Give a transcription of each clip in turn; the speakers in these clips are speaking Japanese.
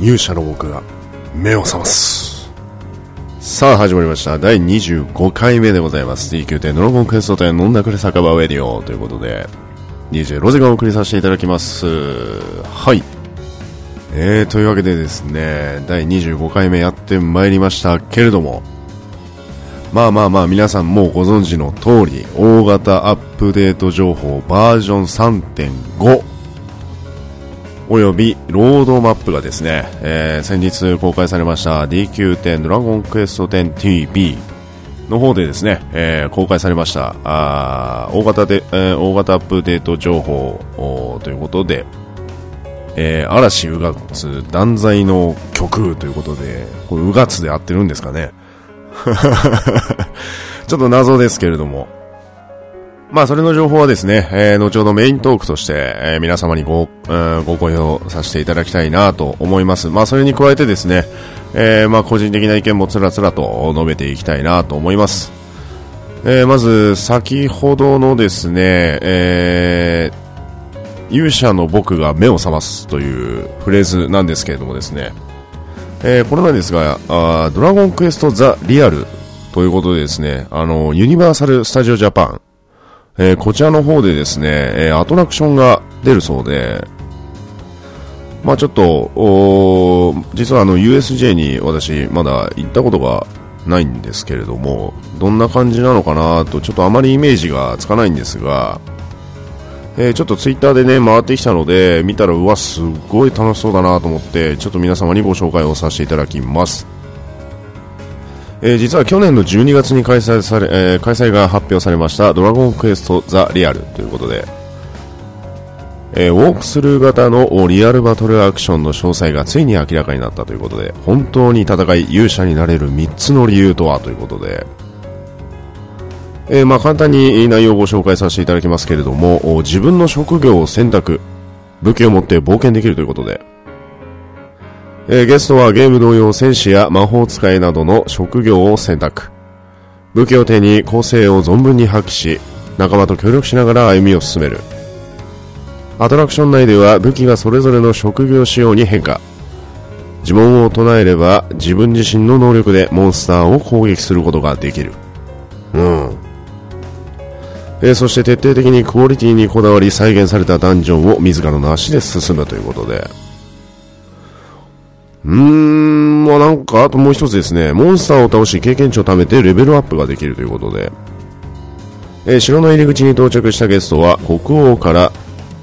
勇者の僕が目を覚ます。さあ始まりました。第25回目でございます。DQ10 ドラゴンクエスト10飲んだくれ酒場ウェディオ。ということで DJ ロゼがお送りさせていただきます。はい。えー、というわけでですね第25回目やってまいりましたけれどもまあまあまあ皆さんもうご存知の通り大型アップデート情報バージョン3.5およびロードマップがですね、えー、先日公開されました DQ10 ドラゴンクエスト 10TV の方でですね、えー、公開されましたあ大型で、えー、大型アップデート情報ということで、えー、嵐うがつ断罪の曲ということで、これうがつで合ってるんですかね。ちょっと謎ですけれども、まあ、それの情報はですね、えー、後ほどメイントークとして、えー、皆様にご、えー、ご公表させていただきたいなと思います。まあ、それに加えてですね、えー、まあ、個人的な意見もつらつらと述べていきたいなと思います。えー、まず、先ほどのですね、えー、勇者の僕が目を覚ますというフレーズなんですけれどもですね、えー、これなんですが、あドラゴンクエストザ・リアルということでですね、あの、ユニバーサル・スタジオ・ジャパン、えー、こちらの方でですね、え、アトラクションが出るそうで、まあちょっと、実はあの USJ に私まだ行ったことがないんですけれども、どんな感じなのかなとちょっとあまりイメージがつかないんですが、えー、ちょっとツイッターでね、回ってきたので、見たらうわ、すごい楽しそうだなと思って、ちょっと皆様にご紹介をさせていただきます。えー、実は去年の12月に開催され、えー、開催が発表されましたドラゴンクエストザ・リアルということで、えー、ウォークスルー型のリアルバトルアクションの詳細がついに明らかになったということで、本当に戦い勇者になれる3つの理由とはということで、え、まあ簡単に内容をご紹介させていただきますけれども、自分の職業を選択、武器を持って冒険できるということで、えー、ゲストはゲーム同様戦士や魔法使いなどの職業を選択。武器を手に個性を存分に発揮し、仲間と協力しながら歩みを進める。アトラクション内では武器がそれぞれの職業仕様に変化。呪文を唱えれば自分自身の能力でモンスターを攻撃することができる。うん。えー、そして徹底的にクオリティにこだわり再現されたダンジョンを自らの足で進むということで。うーん、まあなんか、あともう一つですね、モンスターを倒し経験値を貯めてレベルアップができるということで、えー、城の入り口に到着したゲストは国王から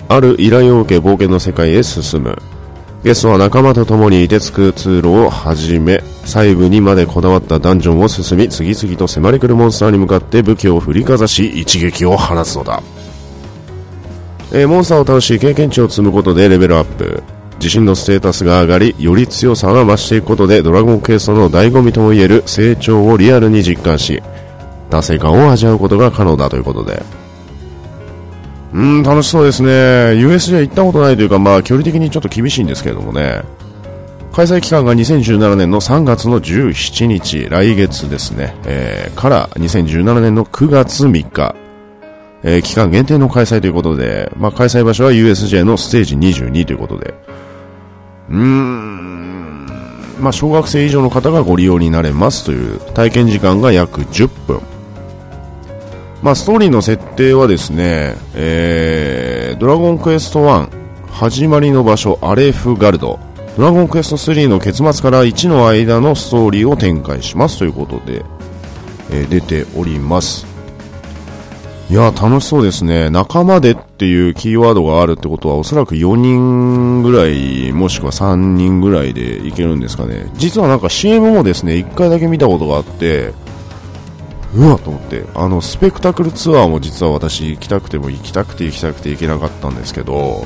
ある依頼を受け冒険の世界へ進む。ゲストは仲間と共に凍てつく通路をはじめ、細部にまでこだわったダンジョンを進み、次々と迫り来るモンスターに向かって武器を振りかざし、一撃を放つのだ。えー、モンスターを倒し経験値を積むことでレベルアップ。自身のステータスが上がり、より強さが増していくことで、ドラゴンクエスの醍醐味ともいえる成長をリアルに実感し、達成感を味わうことが可能だということで。うん、楽しそうですね。USJ 行ったことないというか、まあ、距離的にちょっと厳しいんですけれどもね。開催期間が2017年の3月の17日、来月ですね、えー、から2017年の9月3日、えー、期間限定の開催ということで、まあ、開催場所は USJ のステージ22ということで、うーん、まあ、小学生以上の方がご利用になれますという体験時間が約10分。まあ、ストーリーの設定はですね、えー、ドラゴンクエスト1、始まりの場所、アレフガルド、ドラゴンクエスト3の結末から1の間のストーリーを展開しますということで、えー、出ております。いや、楽しそうですね。仲間でっていうキーワードがあるってことは、おそらく4人ぐらい、もしくは3人ぐらいでいけるんですかね。実はなんか CM もですね、1回だけ見たことがあって、うわと思って、あの、スペクタクルツアーも実は私行きたくても行きたくて行きたくて行けなかったんですけど、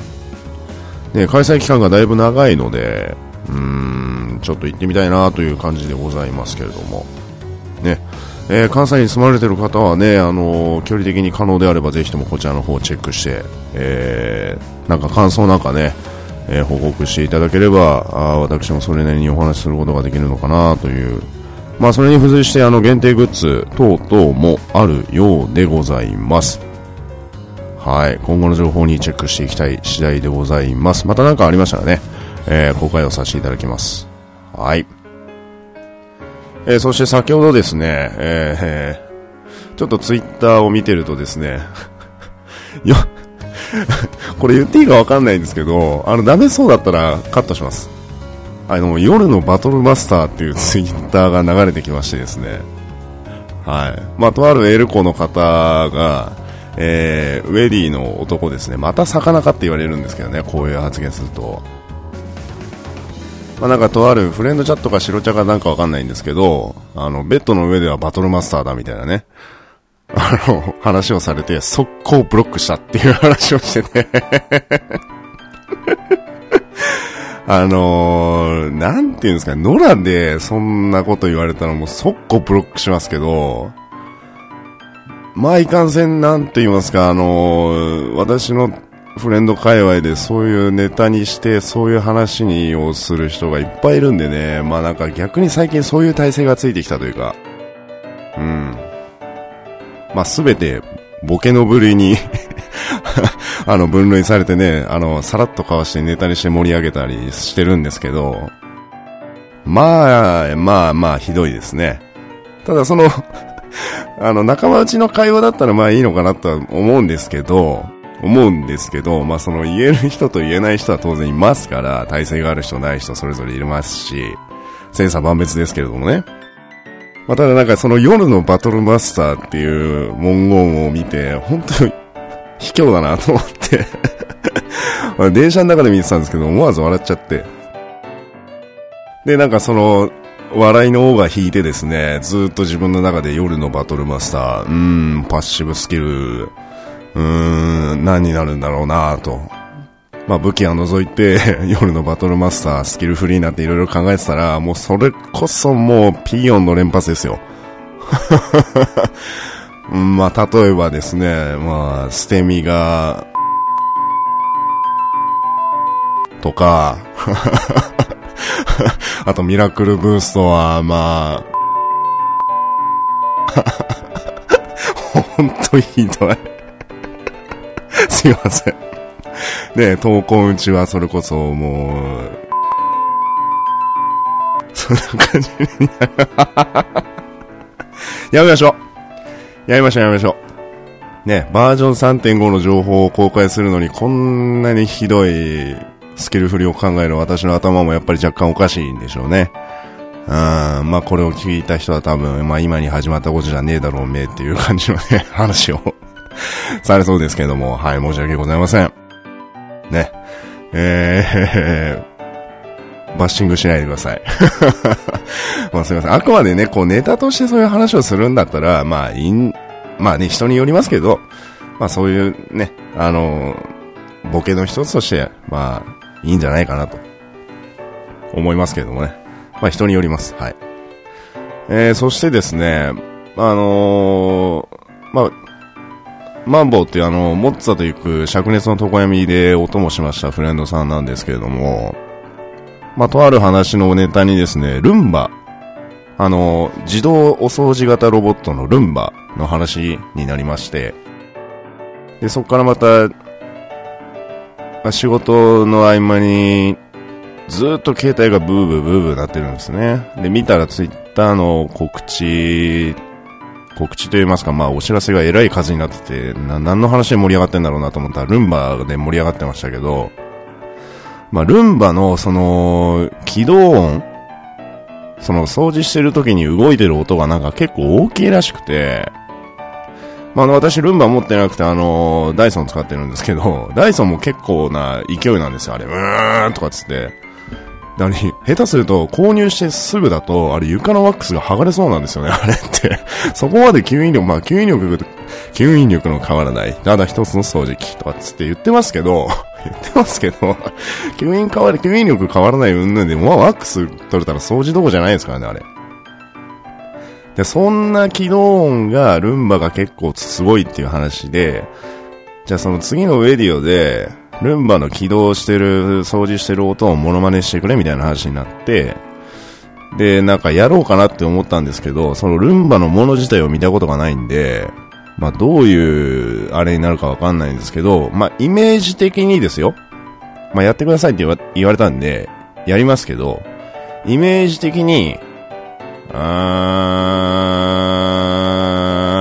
ね、開催期間がだいぶ長いので、うーん、ちょっと行ってみたいなという感じでございますけれども、ね、えー、関西に住まれてる方はね、あのー、距離的に可能であればぜひともこちらの方をチェックして、えー、なんか感想なんかね、え報告していただければあ私もそれなりにお話しすることができるのかなという、まあ、それに付随してあの限定グッズ等々もあるようでございます。はい。今後の情報にチェックしていきたい次第でございます。また何かありましたらね、え、公開をさせていただきます。はい。えー、そして先ほどですね、えー、ちょっとツイッターを見てるとですね、よ、これ言っていいかわかんないんですけど、あの、ダメそうだったらカットします。あの、夜のバトルマスターっていう ツイッターが流れてきましてですね、はい。まあ、とあるエルコの方が、えー、ウェディの男ですね、また魚かって言われるんですけどね、こういう発言すると。まあ、なんかとあるフレンドチャットか白茶かなんかわかんないんですけど、あの、ベッドの上ではバトルマスターだみたいなね、あの、話をされて、速攻ブロックしたっていう話をしてて あのー、なんていうんですか、野良でそんなこと言われたらもう速攻ブロックしますけど、まあいかんせんなんて言いますか、あのー、私のフレンド界隈でそういうネタにしてそういう話にをする人がいっぱいいるんでね、まあなんか逆に最近そういう体制がついてきたというか、うん。まあすべてボケの部類に あの、分類されてね、あの、さらっとかわしてネタにして盛り上げたりしてるんですけど、まあ、まあまあ、ひどいですね。ただその あの、仲間内の会話だったらまあいいのかなとは思うんですけど、思うんですけど、まあその言える人と言えない人は当然いますから、体制がある人ない人それぞれいますし、千差万別ですけれどもね。まあただなんかその夜のバトルマスターっていう文言を見て、本当に卑怯だなと思って 電車の中で見てたんですけど、思わず笑っちゃって。で、なんかその、笑いの王が引いてですね、ずっと自分の中で夜のバトルマスター、うーん、パッシブスキル、うーん、何になるんだろうなと。まあ武器は除いて、夜のバトルマスター、スキルフリーなんていろいろ考えてたら、もうそれこそもうピーヨンの連発ですよ。まあ、例えばですね、まあ、捨て身が、とか、あとミラクルブーストは、まあ、ほんとひどいすいません。ね投稿うちはそれこそもう、そんな感じになる。やめましょう。やりましょうやりましょう。ね、バージョン3.5の情報を公開するのにこんなにひどいスキル振りを考える私の頭もやっぱり若干おかしいんでしょうね。うん、まあこれを聞いた人は多分、まあ今に始まったことじゃねえだろうめっていう感じのね、話を されそうですけども、はい、申し訳ございません。ね。えー、バッシングしないでください。まあすみません。あくまでね、こうネタとしてそういう話をするんだったら、まあいいん、まあね、人によりますけど、まあそういうね、あの、ボケの一つとして、まあ、いいんじゃないかなと、思いますけどもね。まあ人によります。はい。えー、そしてですね、あのー、まあ、マンボウってあの、モッツァと行く灼熱の床闇で音もしましたフレンドさんなんですけれども、まあ、とある話のネタにですね、ルンバ、あの、自動お掃除型ロボットのルンバの話になりまして、で、そこからまた、まあ、仕事の合間に、ずっと携帯がブーブーブーブーなってるんですね。で、見たらツイッターの告知、告知と言いますか、まあ、お知らせがえらい数になってて、な、何の話で盛り上がってんだろうなと思ったら、ルンバで盛り上がってましたけど、まあ、ルンバの、その、起動音、その、掃除してる時に動いてる音がなんか結構大きいらしくて、まあの、私、ルンバ持ってなくて、あの、ダイソン使ってるんですけど、ダイソンも結構な勢いなんですよ、あれ。うーんとかつって。だに、下手すると、購入してすぐだと、あれ床のワックスが剥がれそうなんですよね、あれって。そこまで吸引力、まあ吸引力、吸引力の変わらない。ただ一つの掃除機とかつって言ってますけど、言ってますけど、吸引変わる、吸引力変わらない云々で、まあワックス取れたら掃除どこじゃないですからね、あれ。で、そんな起動音が、ルンバが結構すごいっていう話で、じゃあその次のウェディオで、ルンバの起動してる、掃除してる音をモノマネしてくれみたいな話になって、で、なんかやろうかなって思ったんですけど、そのルンバのもの自体を見たことがないんで、まあどういうあれになるかわかんないんですけど、まあイメージ的にですよ。まあ、やってくださいって言われたんで、やりますけど、イメージ的に、あ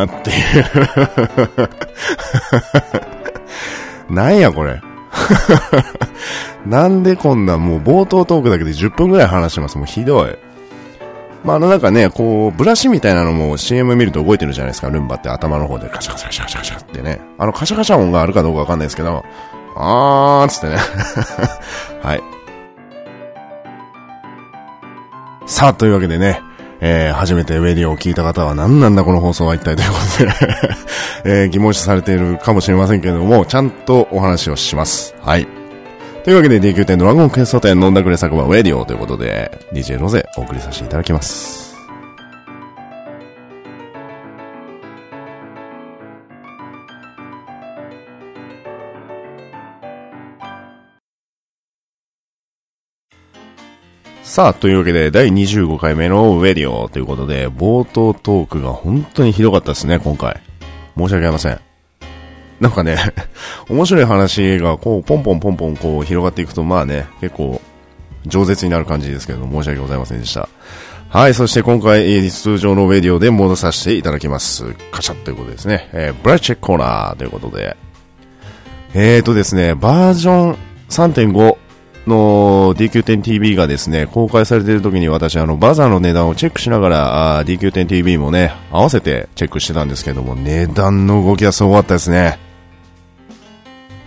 ーっていう なんやこれ。なんでこんなもう冒頭トークだけで10分くらい話してます。もうひどい。まあ、あのなんかね、こう、ブラシみたいなのも CM 見ると動いてるじゃないですか、ルンバって頭の方でカシャカシャカシャカシャカシャってね。あのカシャカシャ音があるかどうかわかんないですけど、あーつってね。はい。さあ、というわけでね、えー、初めてウェディオを聞いた方は何なんだこの放送は一体ということ えー、疑問視されているかもしれませんけれども、ちゃんとお話をします。はい。というわけで D9 店ドラゴンクエスト店飲んだくれ作はウェディオということで、DJ ロゼお送りさせていただきます。さあ、というわけで、第25回目のウェディオということで、冒頭トークが本当にひどかったですね、今回。申し訳ありません。なんかね、面白い話がこう、ポンポンポンポンこう広がっていくと、まあね、結構、饒舌になる感じですけど申し訳ございませんでした。はい、そして今回、通常のウェディオで戻させていただきます。カチャということですね。えー、ブラッチェックコーナーということで。えーとですね、バージョン3.5の DQ10TV がですね、公開されている時に私、あの、バザーの値段をチェックしながら、DQ10TV もね、合わせてチェックしてたんですけども、値段の動きはすごかったですね。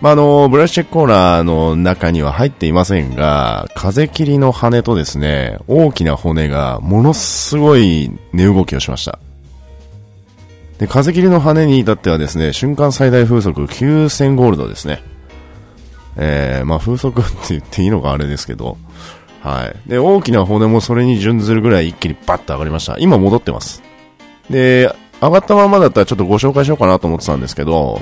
まあ、あの、ブラシチェックコーナーの中には入っていませんが、風切りの羽とですね、大きな骨がものすごい値動きをしました。で、風切りの羽に至ってはですね、瞬間最大風速9000ゴールドですね。えー、まあ風速って言っていいのかあれですけど、はい。で、大きな骨もそれに準ずるぐらい一気にバッと上がりました。今戻ってます。で、上がったままだったらちょっとご紹介しようかなと思ってたんですけど、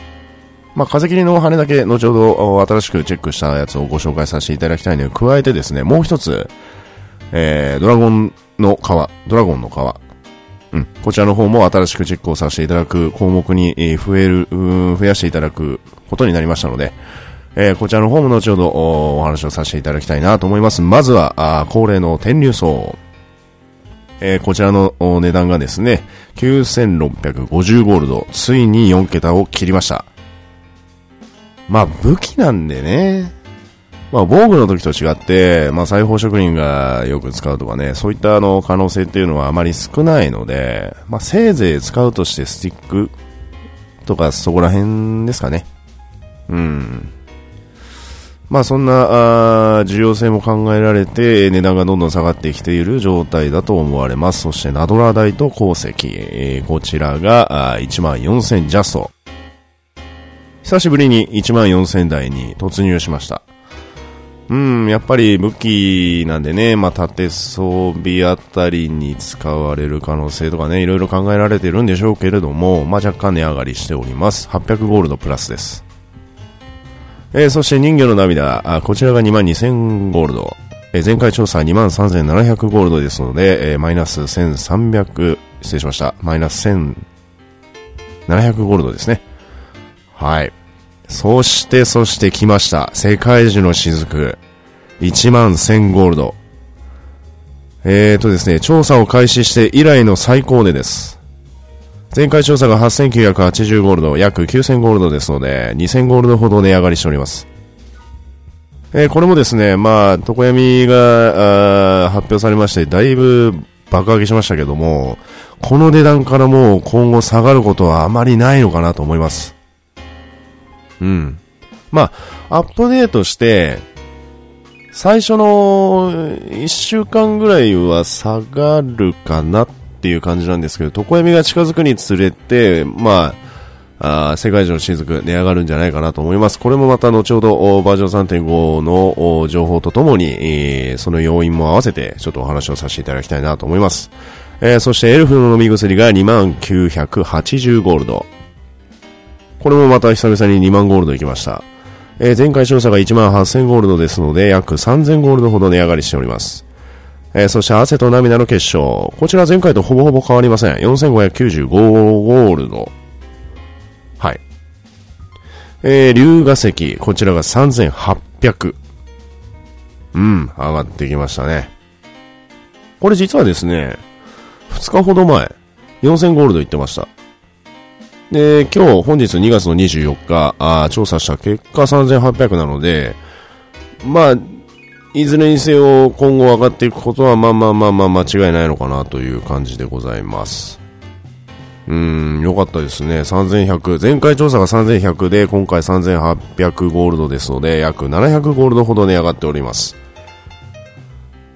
まあ、風切りの羽だけ後ほど新しくチェックしたやつをご紹介させていただきたいのに加えてですね、もう一つ、えー、ドラゴンの皮、ドラゴンの皮、うん、こちらの方も新しくチェックをさせていただく項目に増える、増やしていただくことになりましたので、えー、こちらの方も後ほどお話をさせていただきたいなと思います。まずは、あ恒例の天竜層。えー、こちらの値段がですね、9650ゴールド、ついに4桁を切りました。まあ武器なんでね、まあ防具の時と違って、まあ裁縫職人がよく使うとかね、そういったあの可能性っていうのはあまり少ないので、まあせいぜい使うとしてスティックとかそこら辺ですかね。うん。まあそんなあ需要性も考えられて値段がどんどん下がってきている状態だと思われます。そしてナドラ台と鉱石、えー、こちらが1万4000ジャスト。久しぶりに1万4000台に突入しました。うん、やっぱり武器なんでね、まあ、縦装備あたりに使われる可能性とかね、いろいろ考えられてるんでしょうけれども、まあ、若干値上がりしております。800ゴールドプラスです。えー、そして人魚の涙、あこちらが22,000ゴールド。えー、前回調査23,700ゴールドですので、えー、マイナス1300、失礼しました。マイナス1700ゴールドですね。はい。そして、そして来ました。世界樹の雫。1万1000ゴールド。えーとですね、調査を開始して以来の最高値です。前回調査が8980ゴールド、約9000ゴールドですので、2000ゴールドほど値上がりしております。えー、これもですね、まあ、床闇が発表されまして、だいぶ爆上げしましたけども、この値段からもう今後下がることはあまりないのかなと思います。うん。まあ、アップデートして、最初の1週間ぐらいは下がるかなっっていう感じなんですけど、床闇が近づくにつれて、まあ、あ世界中の雫値上がるんじゃないかなと思います。これもまた後ほどバージョン3.5の情報とともに、えー、その要因も合わせてちょっとお話をさせていただきたいなと思います。えー、そしてエルフの飲み薬が2980ゴールド。これもまた久々に2万ゴールドいきました。えー、前回調査が1万8000ゴールドですので、約3000ゴールドほど値上がりしております。えー、そして汗と涙の結晶。こちら前回とほぼほぼ変わりません。4595ゴールド。はい。えー、龍河石。こちらが3800。うん、上がってきましたね。これ実はですね、2日ほど前、4000ゴールド言ってました。で、今日、本日2月の24日、あ調査した結果3800なので、まあ、いずれにせよ今後上がっていくことはまあまあまあまあ間違いないのかなという感じでございます。うん、よかったですね。3100。前回調査が3100で、今回3800ゴールドですので、約700ゴールドほど値上がっております。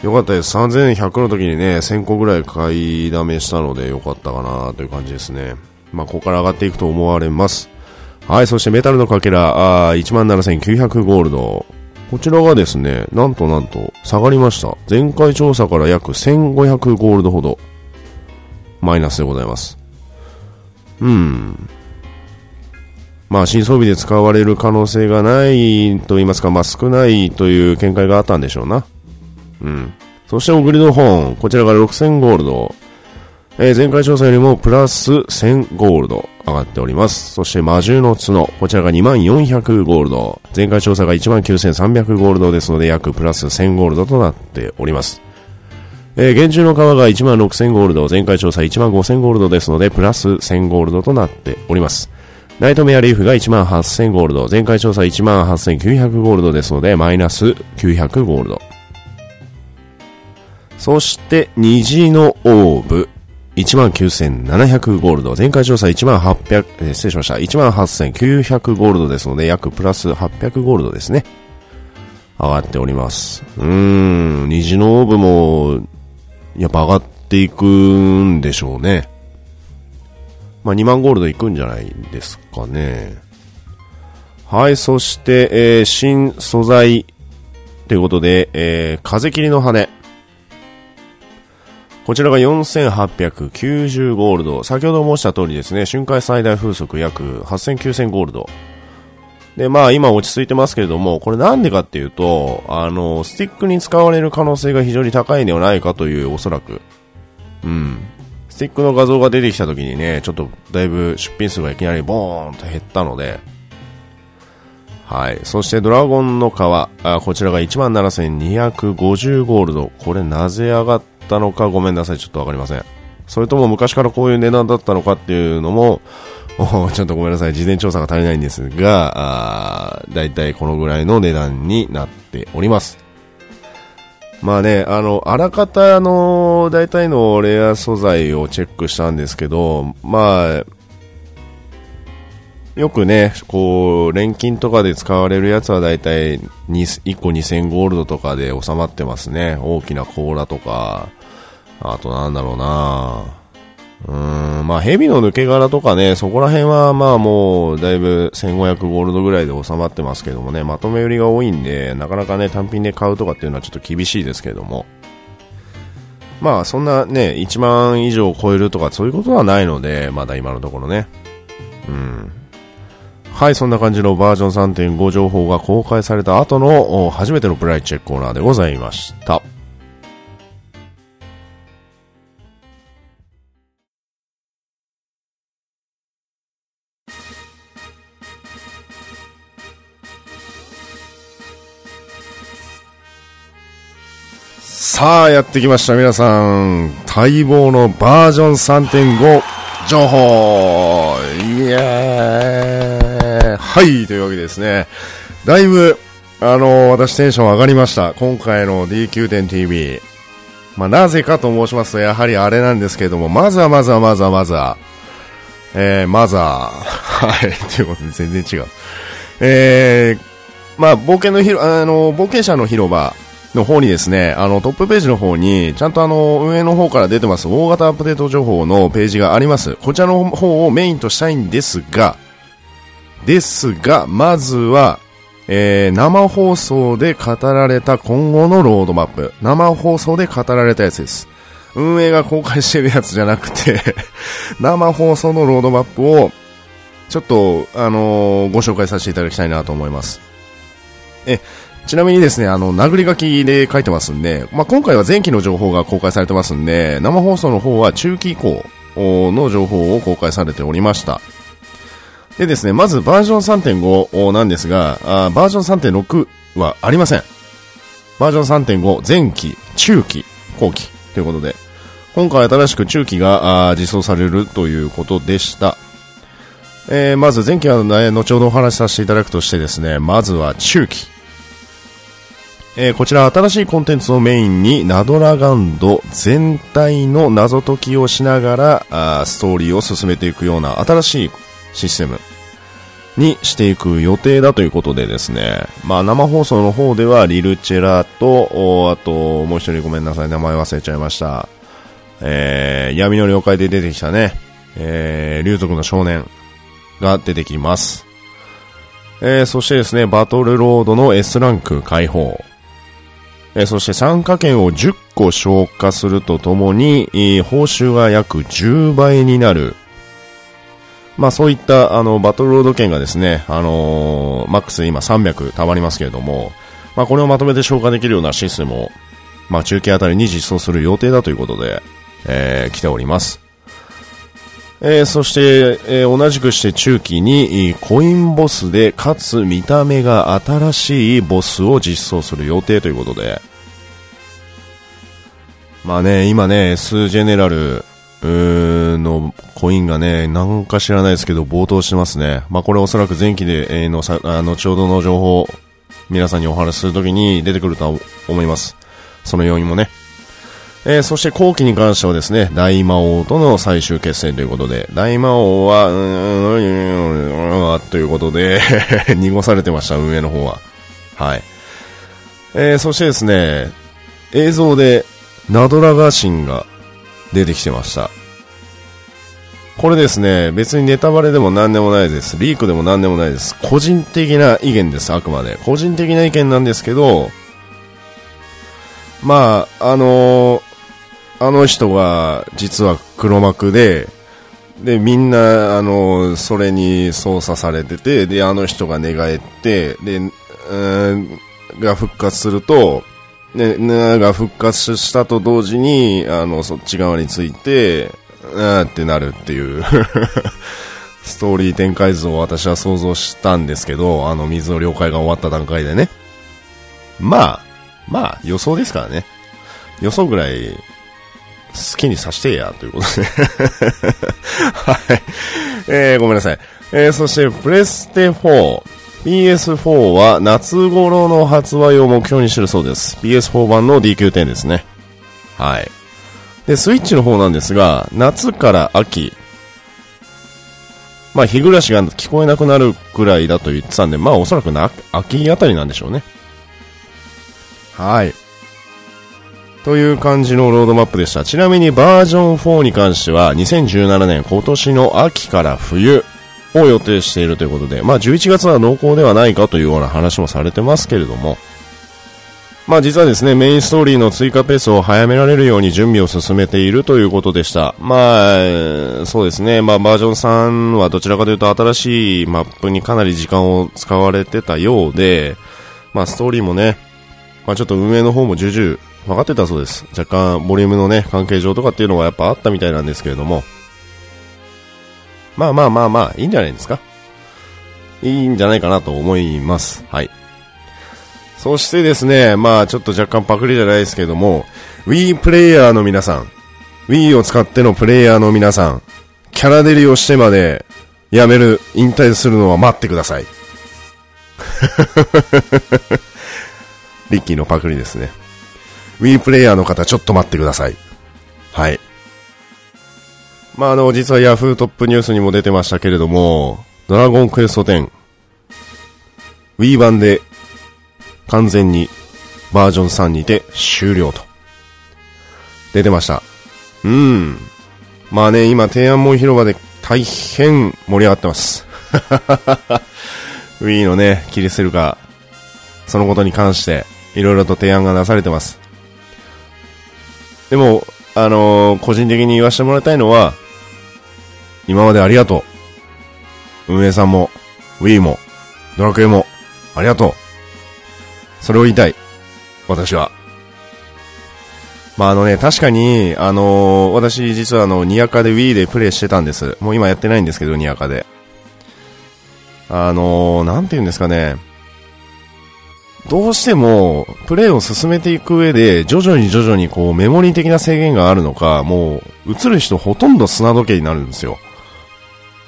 よかったです。3100の時にね、1000個ぐらい買いだめしたので、よかったかなという感じですね。まあ、ここから上がっていくと思われます。はい、そしてメタルのかけら、あ17,900ゴールド。こちらがですね、なんとなんと下がりました。前回調査から約1500ゴールドほど、マイナスでございます。うん。まあ、新装備で使われる可能性がないと言いますか、まあ、少ないという見解があったんでしょうな。うん。そして、オグリドホーン。こちらが6000ゴールド。えー、前回調査よりもプラス1000ゴールド上がっております。そして魔獣の角、こちらが2400ゴールド。前回調査が19300ゴールドですので約プラス1000ゴールドとなっております。えー、厳重の皮が16000ゴールド、前回調査15000ゴールドですのでプラス1000ゴールドとなっております。ナイトメアリーフが18000ゴールド、前回調査18900ゴールドですのでマイナス900ゴールド。そして、虹のオーブ。19,700ゴールド。前回調査1800、えー、失礼しました。18,900ゴールドですので、約プラス800ゴールドですね。上がっております。うーん、虹のオーブも、やっぱ上がっていくんでしょうね。まあ、2万ゴールドいくんじゃないですかね。はい、そして、えー、新素材ということで、えー、風切りの羽。こちらが4890ゴールド。先ほど申した通りですね、瞬間最大風速約8900ゴールド。で、まあ今落ち着いてますけれども、これなんでかっていうと、あの、スティックに使われる可能性が非常に高いんではないかという、おそらく。うん。スティックの画像が出てきた時にね、ちょっとだいぶ出品数がいきなりボーンと減ったので、はい。そしてドラゴンの皮、あこちらが17,250ゴールド。これなぜ上がっったのかごめんなさい、ちょっとわかりません。それとも昔からこういう値段だったのかっていうのも、ちょっとごめんなさい、事前調査が足りないんですが、だいたいこのぐらいの値段になっております。まあね、あの、あらかたの、大体のレア素材をチェックしたんですけど、まあ、よくね、こう、錬金とかで使われるやつはだいたい1個2000ゴールドとかで収まってますね。大きな甲羅とか、あとなんだろうなうーん、まあヘビの抜け殻とかね、そこら辺はまあもうだいぶ1500ゴールドぐらいで収まってますけどもね、まとめ売りが多いんで、なかなかね、単品で買うとかっていうのはちょっと厳しいですけども。まあそんなね、1万以上超えるとかそういうことはないので、まだ今のところね。うん。はい、そんな感じのバージョン3.5情報が公開された後の初めてのプライチェックコーナーでございました。さあ、やってきました。皆さん。待望のバージョン3.5情報イエーイはい、というわけですね、だいぶ、あの、私テンション上がりました。今回の DQ.TV。まあ、なぜかと申しますと、やはりあれなんですけれども、まずはまずはまずはまずは、えー、まずは、はい、ということで全然違う。えー、まあ、冒険の広、あの、冒険者の広場の方にですね、あの、トップページの方に、ちゃんとあの、運営の方から出てます、大型アップデート情報のページがあります。こちらの方をメインとしたいんですが、ですが、まずは、えー、生放送で語られた今後のロードマップ。生放送で語られたやつです。運営が公開してるやつじゃなくて 生放送のロードマップを、ちょっと、あのー、ご紹介させていただきたいなと思います。え、ちなみにですね、あの、殴り書きで書いてますんで、まあ、今回は前期の情報が公開されてますんで、生放送の方は中期以降の情報を公開されておりました。でですね、まずバージョン3.5なんですが、あバージョン3.6はありません。バージョン3.5前期、中期、後期ということで、今回新しく中期が実装されるということでした。えー、まず前期は、ね、後ほどお話しさせていただくとしてですね、まずは中期。えー、こちら新しいコンテンツをメインにナドラガンド全体の謎解きをしながらあストーリーを進めていくような新しいシステムにしていく予定だということでですね、まあ生放送の方ではリルチェラと、あともう一人ごめんなさい、名前忘れちゃいました。えー、闇の了解で出てきたね、えー、竜族の少年が出てきます。えー、そしてですね、バトルロードの S ランク解放。え、そして参加券を10個消化するとともに、えー、報酬が約10倍になる。まあそういったあのバトルロード券がですね、あのー、マックス今300溜まりますけれども、まあこれをまとめて消化できるようなシステムを、まあ中継あたりに実装する予定だということで、えー、来ております。えー、そして、えー、同じくして中期にコインボスでかつ見た目が新しいボスを実装する予定ということで。まあね今ね S ジェネラルのコインがねなんか知らないですけど暴騰してますね。まあこれおそらく前期で、えー、のさあの後ほどの情報皆さんにお話しするときに出てくるとは思います。その要因もね。えー、そして後期に関してはですね、大魔王との最終決戦ということで、大魔王は、うーん、ということで濁されてました、運営の方は。はい。えー、そしてですね、映像で、ナドラガシンが出てきてました。これですね、別にネタバレでも何でもないです。リークでも何でもないです。個人的な意見です、あくまで。個人的な意見なんですけど、まあ、あのー、あの人が実は黒幕で、で、みんな、あの、それに操作されてて、で、あの人が寝返って、で、うん、が復活すると、ね、なが復活したと同時に、あの、そっち側について、あーってなるっていう ストーリー展開図を私は想像したんですけど、あの、水の了解が終わった段階でね。まあ、まあ、予想ですからね。予想ぐらい好きにさしてや、ということで はい。えー、ごめんなさい。えー、そして、プレステ4。PS4 は夏頃の発売を目標にしてるそうです。PS4 版の DQ10 ですね。はい。で、スイッチの方なんですが、夏から秋。まあ、日暮らしが聞こえなくなるくらいだと言ってたんで、まあ、おそらくな秋あたりなんでしょうね。はい。という感じのロードマップでした。ちなみにバージョン4に関しては2017年今年の秋から冬を予定しているということで、まあ11月は濃厚ではないかというような話もされてますけれども、まあ実はですね、メインストーリーの追加ペースを早められるように準備を進めているということでした。まあ、そうですね、まあバージョン3はどちらかというと新しいマップにかなり時間を使われてたようで、まあストーリーもね、まあちょっと運営の方も重々分かってたそうです。若干、ボリュームのね、関係上とかっていうのはやっぱあったみたいなんですけれども。まあまあまあまあ、いいんじゃないですか。いいんじゃないかなと思います。はい。そしてですね、まあちょっと若干パクリじゃないですけれども、Wii プレイヤーの皆さん、Wii を使ってのプレイヤーの皆さん、キャラデリをしてまで、やめる、引退するのは待ってください。リッキーのパクリですね。Wii プレイヤーの方、ちょっと待ってください。はい。まあ、あの、実は Yahoo トップニュースにも出てましたけれども、ドラゴンクエスト10、Wii 版で完全にバージョン3にて終了と。出てました。うん。まあね、今、提案門広場で大変盛り上がってます。Wii のね、切り捨てるか、そのことに関して、いろいろと提案がなされてます。でも、あのー、個人的に言わせてもらいたいのは、今までありがとう。運営さんも、Wii も、ドラクエも、ありがとう。それを言いたい。私は。まあ、あのね、確かに、あのー、私実はあの、ニアカで Wii でプレイしてたんです。もう今やってないんですけど、ニアカで。あのー、なんて言うんですかね。どうしても、プレイを進めていく上で、徐々に徐々にこう、メモリー的な制限があるのか、もう、映る人ほとんど砂時計になるんですよ。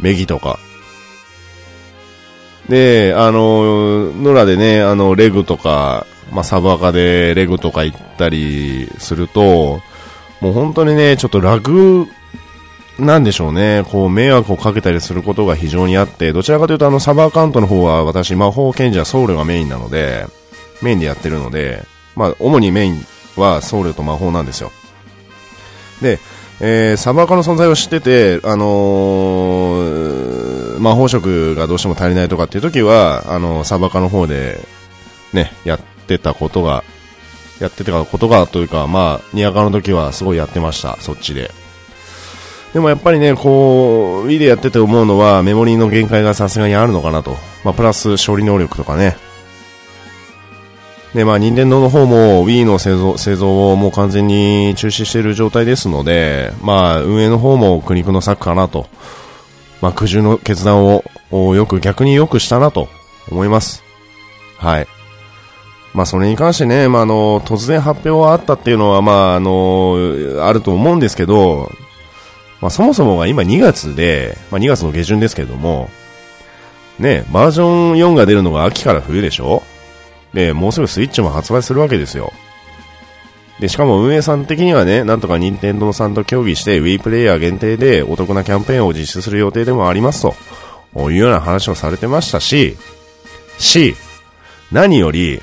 メギとか。で、あの、野良でね、あの、レグとか、まあ、サブアカでレグとか行ったりすると、もう本当にね、ちょっとラグ、なんでしょうね、こう、迷惑をかけたりすることが非常にあって、どちらかというとあの、サブアカウントの方は私、魔法賢者ソウルがメインなので、メインでやってるので、まあ、主にメインはソウルと魔法なんですよ。で、えー、サブアカの存在を知ってて、あのー、魔法色がどうしても足りないとかっていう時は、あのー、サブアカの方で、ね、やってたことが、やってたことがというか、まあ、ニアカの時はすごいやってました、そっちで。でもやっぱりね、こう、Wii でやってて思うのは、メモリーの限界がさすがにあるのかなと。まあ、プラス処理能力とかね。で、まあ、任天堂の方も Wii の製造製造をもう完全に中止している状態ですので、まあ、運営の方も苦肉の策かなと。まあ、苦渋の決断をよく逆によくしたなと思います。はい。まあ、それに関してね、まあ、あの、突然発表はあったっていうのは、まあ、あの、あると思うんですけど、まあ、そもそもが今2月で、まあ、2月の下旬ですけれども、ね、バージョン4が出るのが秋から冬でしょ？で、もうすぐスイッチも発売するわけですよ。で、しかも運営さん的にはね、なんとか任天堂さんと協議して Wii プレイヤー限定でお得なキャンペーンを実施する予定でもありますと、いうような話をされてましたし、し、何より、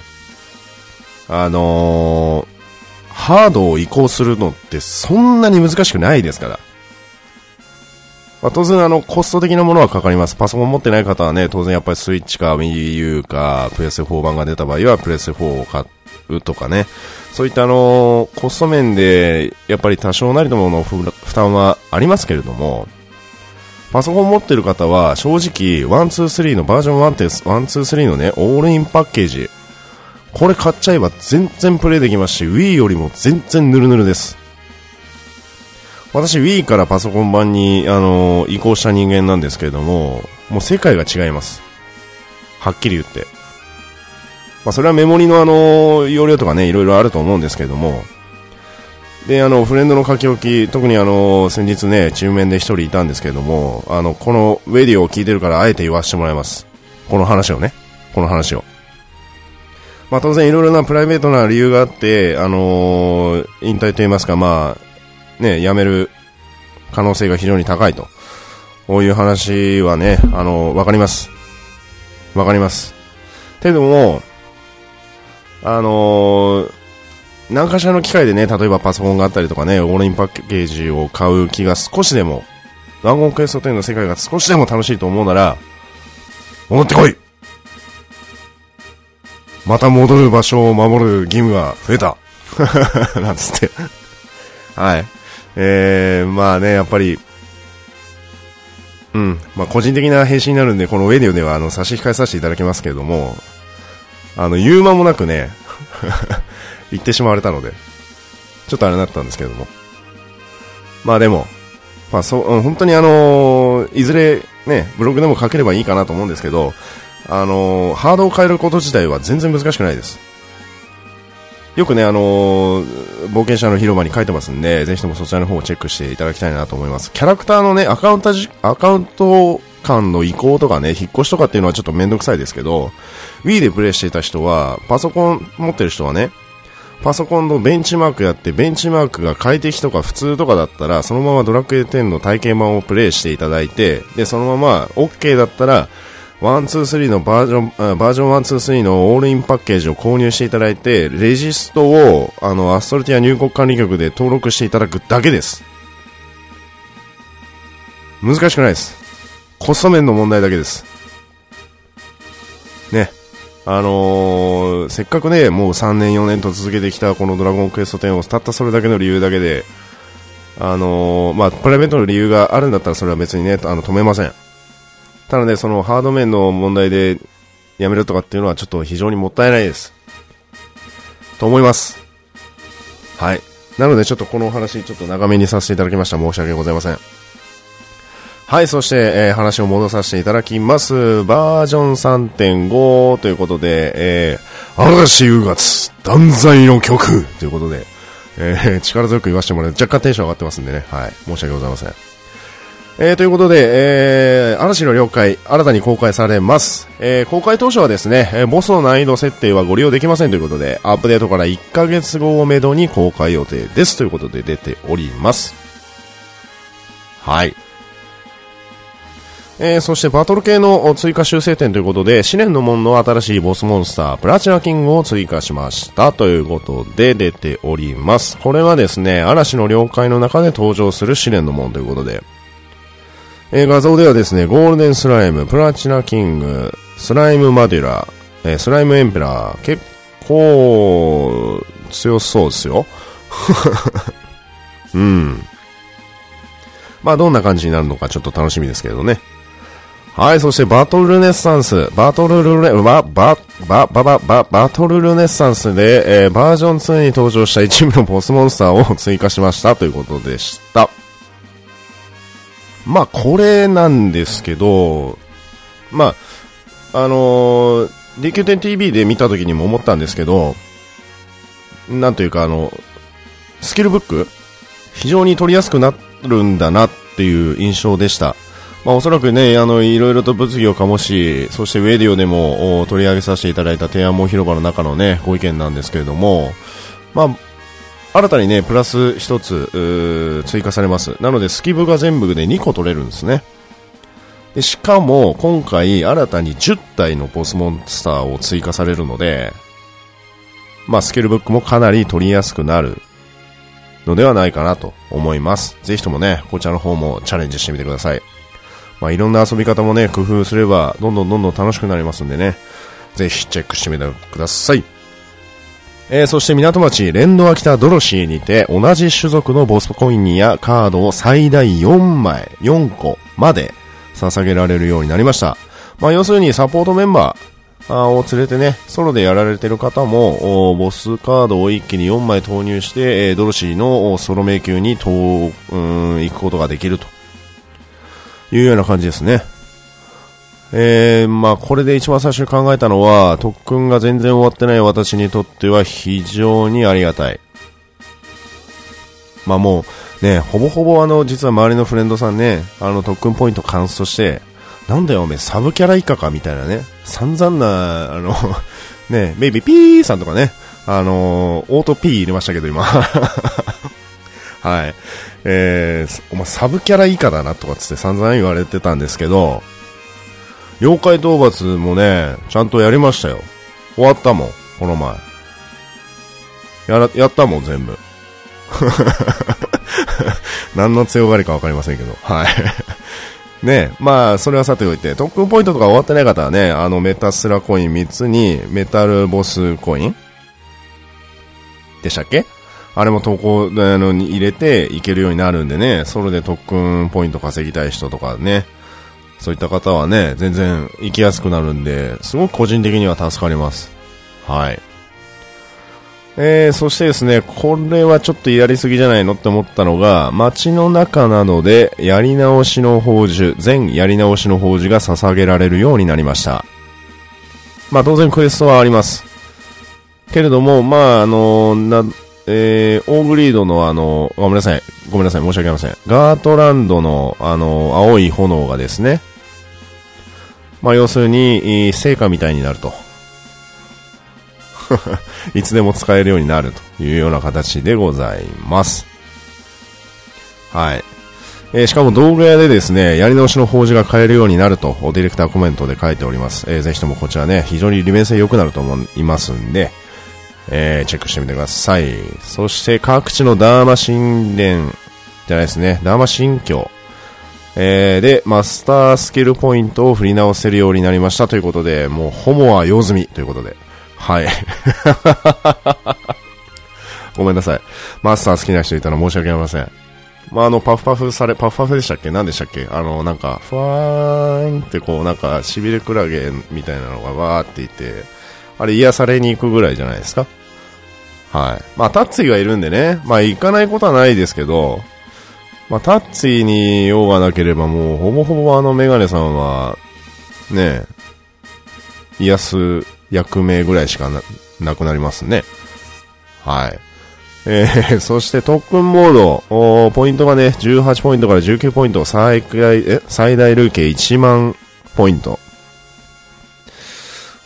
あのー、ハードを移行するのってそんなに難しくないですから。まあ、当然あのコスト的なものはかかります。パソコン持ってない方はね、当然やっぱりスイッチか Wii U かプレス4版が出た場合はプレス4を買うとかね、そういったあのコスト面でやっぱり多少なりともの負担はありますけれども、パソコン持ってる方は正直123のバージョン1って123のね、オールインパッケージ、これ買っちゃえば全然プレイできますし、Wii よりも全然ヌルヌルです。私 Wii からパソコン版に、あの移行した人間なんですけれども、もう世界が違います。はっきり言って。まあ、それはメモリのあの、容量とかね、いろいろあると思うんですけれども、で、あの、フレンドの書き置き、特にあの、先日ね、中面で一人いたんですけれども、あの、このウェディオを聞いてるからあえて言わせてもらいます。この話をね。この話を。まあ当然いろいろなプライベートな理由があって、あのー、引退と言いますか、まあ、ね、辞める可能性が非常に高いと。こういう話はね、あの、わかります。わかります。けども、あのー、何かしらの機会でね、例えばパソコンがあったりとかね、オールインパッケージを買う気が少しでも、ドラゴンクエスト10の世界が少しでも楽しいと思うなら、戻ってこいまた戻る場所を守る義務が増えた なんつってはい。えー、まあね、やっぱり、うん、まあ個人的な返信になるんで、このウェディオではあの差し控えさせていただきますけれども、あの、言う間もなくね、言ってしまわれたので、ちょっとあれだったんですけれども。まあでも、まあそう、本当にあのー、いずれね、ブログでも書ければいいかなと思うんですけど、あのー、ハードを変えること自体は全然難しくないです。よくね、あのー、冒険者の広場に書いてますんで、ぜひともそちらの方をチェックしていただきたいなと思います。キャラクターのね、アカウント、アカウント間の移行とかね、引っ越しとかっていうのはちょっとめんどくさいですけど、Wii でプレイしていた人は、パソコン持ってる人はね、パソコンのベンチマークやって、ベンチマークが快適とか普通とかだったら、そのままドラクエ10の体験版をプレイしていただいて、で、そのまま OK だったら、123のバージョン、バージョン123のオールインパッケージを購入していただいて、レジストを、あの、アストルティア入国管理局で登録していただくだけです。難しくないです。コスト面の問題だけです。ね。あのー、せっかくね、もう3年4年と続けてきたこのドラゴンクエスト10をたったそれだけの理由だけで、あのー、まあ、プライベートの理由があるんだったらそれは別にね、あの、止めません。ただね、そのハード面の問題でやめるとかっていうのはちょっと非常にもったいないです。と思います。はい。なのでちょっとこのお話ちょっと長めにさせていただきました。申し訳ございません。はい、そして、えー、話を戻させていただきます。バージョン3.5ということで、えー、嵐う月、断罪の曲ということで、えー、力強く言わせてもらう若干テンション上がってますんでね、はい、申し訳ございません。えー、ということで、えー、嵐の了解、新たに公開されます。えー、公開当初はですね、え、ボスの難易度設定はご利用できませんということで、アップデートから1ヶ月後をめどに公開予定ですということで出ております。はい。えー、そしてバトル系の追加修正点ということで、試練の門の新しいボスモンスター、プラチナキングを追加しましたということで出ております。これはですね、嵐の了解の中で登場する試練の門ということで、えー、画像ではですね、ゴールデンスライム、プラチナキング、スライムマデュラ、えー、スライムエンペラー、結構強そうですよ。うん。まあどんな感じになるのかちょっと楽しみですけどね。はい、そしてバトルルネッサンス、バトルルネ、バ、バ、バ、バ、バ、バ、バトルルネッサンスで、えー、バージョン2に登場した一部のボスモンスターを追加しましたということでした。まあ、これなんですけど、まあ、あのー、DQ10TV で見た時にも思ったんですけど、なんというかあの、スキルブック非常に取りやすくなるんだなっていう印象でした。まあ、おそらくね、あの、いろいろと物議を醸し、そしてウェディオでも取り上げさせていただいた提案も広場の中のね、ご意見なんですけれども、まあ、新たにね、プラス1つ、追加されます。なので、スキブが全部で2個取れるんですね。でしかも、今回、新たに10体のボスモンスターを追加されるので、まあ、スキルブックもかなり取りやすくなるのではないかなと思います。ぜひともね、こちらの方もチャレンジしてみてください。まあ、いろんな遊び方もね、工夫すれば、どんどんどんどん楽しくなりますんでね、ぜひチェックしてみてください。えー、そして港町、連動秋田ドロシーにて、同じ種族のボスコインやカードを最大4枚、4個まで捧げられるようになりました。まあ、要するにサポートメンバーを連れてね、ソロでやられてる方も、ボスカードを一気に4枚投入して、ドロシーのソロ迷宮にと、うん、行くことができるというような感じですね。えー、まあこれで一番最初に考えたのは、特訓が全然終わってない私にとっては非常にありがたい。まあもう、ね、ほぼほぼあの、実は周りのフレンドさんね、あの特訓ポイントカントして、なんだよおめサブキャラ以下かみたいなね、散々な、あの ね、ベイビーピーさんとかね、あのー、オートピー入れましたけど今。はい。えー、お前サブキャラ以下だなとかつって散々言われてたんですけど、妖怪討伐もね、ちゃんとやりましたよ。終わったもん、この前。やら、やったもん、全部。何の強がりかわかりませんけど。はい。ねまあ、それはさておいて、特訓ポイントとか終わってない方はね、あの、メタスラコイン3つに、メタルボスコイン？でしたっけ？あれも投稿あの入れていけるようになるんでね、それで特訓ポイント稼ぎたい人とかね、そういった方はね、全然行きやすくなるんで、すごく個人的には助かります。はい。えー、そしてですね、これはちょっとやりすぎじゃないのって思ったのが、街の中なので、やり直しの宝珠、全やり直しの宝珠が捧げられるようになりました。まあ当然クエストはあります。けれども、まああのな、えー、オーグリードのあの、ごめんなさい、ごめんなさい、申し訳ありません。ガートランドのあの、青い炎がですね、まあ、要するに、成果みたいになると。いつでも使えるようになるというような形でございます。はい。えー、しかも動画屋でですね、やり直しの法事が買えるようになると、ディレクターコメントで書いております。えー、ぜひともこちらね、非常に利便性良くなると思いますんで、えー、チェックしてみてください。そして各地のダーマ神殿じゃないですね、ダーマ神教えー、で、マスタースキルポイントを振り直せるようになりましたということで、もう、ホモは用済みということで。はい。ごめんなさい。マスター好きな人いたら申し訳ありません。まあ、あの、パフパフされ、パフパフでしたっけ？何でしたっけ？あの、なんか、ふわーんってこう、なんか、しびれクラゲみたいなのがわーっていて、あれ癒されに行くぐらいじゃないですか？はい。まあ、タッツイがいるんでね、まあ、行かないことはないですけど、まあ、タッチに用がなければもう、ほぼほぼあのメガネさんは、ね、癒す役名ぐらいしかな、なくなりますね。はい。えー、そして特訓モード、おーポイントがね、18ポイントから19ポイント、最大、え、最大累計1万ポイント。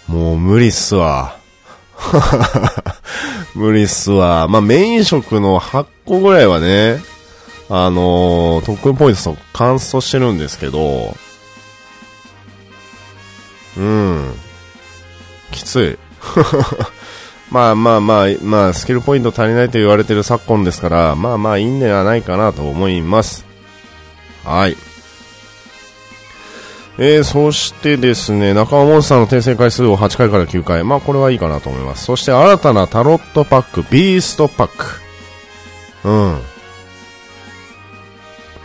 もう無理っすわ。無理っすわ。まあ、メイン食の8個ぐらいはね、あのー、特訓ポイントと乾燥してるんですけど、うん。きつい。まあまあまあ、まあ、スキルポイント足りないと言われてる昨今ですから、まあまあいいんではないかなと思います。はい。えー、そしてですね、仲間モンスターの転生回数を8回から9回。まあこれはいいかなと思います。そして新たなタロットパック、ビーストパック。うん。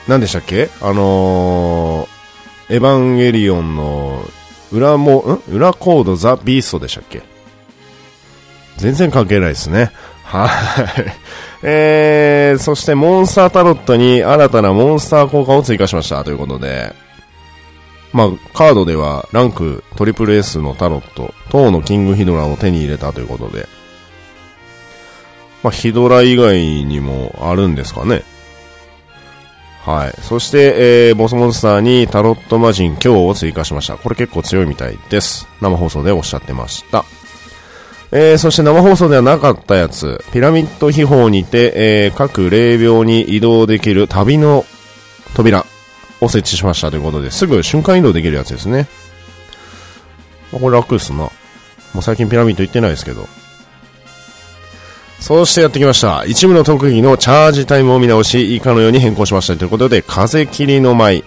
何でしたっけ？あのー、エヴァンゲリオンの裏も、ん？裏コードザ・ビーストでしたっけ？全然関係ないですね。はい。えー、そしてモンスタータロットに新たなモンスター効果を追加しました。ということで、まあ、カードではランクトリプル S のタロット、等のキングヒドラを手に入れた。ということで、まあ、ヒドラ以外にもあるんですかね。はい。そして、えー、ボスモンスターにタロット魔人今日を追加しました。これ結構強いみたいです。生放送でおっしゃってました。えー、そして生放送ではなかったやつ、ピラミッド秘宝にて、えー、各霊廟に移動できる旅の扉を設置しましたということで、すぐ瞬間移動できるやつですね。ま、これ楽っすな。もう最近ピラミッド行ってないですけど。そしてやってきました。一部の特技のチャージタイムを見直し、以下のように変更しましたということで、風切りの舞。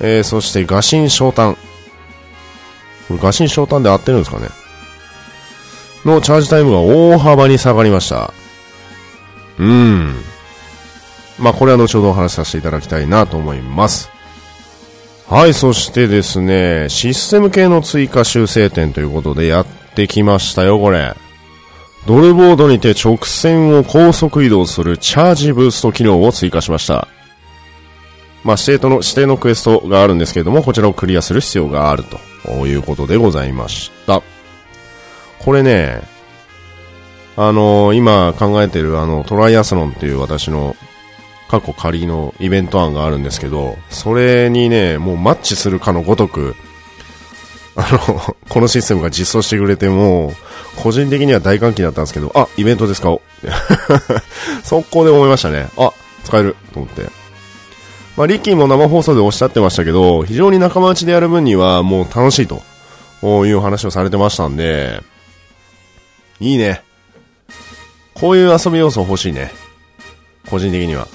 えー、そして、画心昇胆。これ、画心昇胆で合ってるんですかねのチャージタイムが大幅に下がりました。うん。まあ、これは後ほどお話しさせていただきたいなと思います。はい、そしてですね、システム系の追加修正点ということでやってきましたよ、これ。ドルボードにて直線を高速移動するチャージブースト機能を追加しました。まあ、指定との、指定のクエストがあるんですけれども、こちらをクリアする必要があるということでございました。これね、あのー、今考えてるあの、トライアスロンっていう私の過去仮のイベント案があるんですけど、それにね、もうマッチするかのごとく、あの、このシステムが実装してくれても、個人的には大歓喜だったんですけど、あ、イベントですか？速攻で思いましたね。あ、使えると思って。まあ、リッキーも生放送でおっしゃってましたけど、非常に仲間内でやる分にはもう楽しいという話をされてましたんで、いいね。こういう遊び要素欲しいね。個人的には。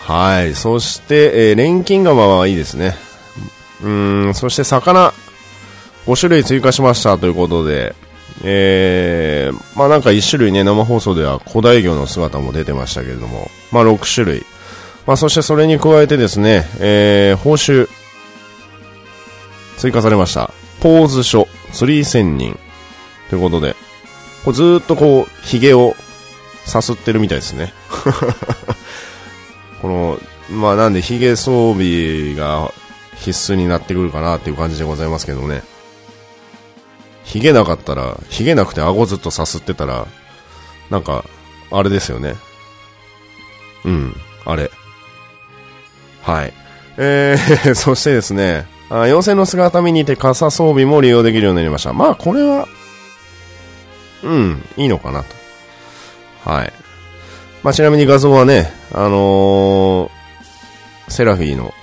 はい。そして、えー、錬金釜はいいですね。うん、そして魚、5種類追加しましたということで、えー、まあなんか1種類ね、生放送では古代魚の姿も出てましたけれども、まあ6種類。まあそしてそれに加えてですね、えー、報酬、追加されました。ポーズ書、釣り仙人。ということで、これずっとこう、髭をさすってるみたいですね。この、まあなんで髭装備が必須になってくるかなっていう感じでございますけどね。髭なかったら、髭なくて顎ずっとさすってたら、なんか、あれですよね。うん、あれ。はい。えー、そしてですね、あ妖精の姿見にて傘装備も利用できるようになりました。まあ、これは、うん、いいのかなと。はい。まあ、ちなみに画像はね、あのー、セラフィーの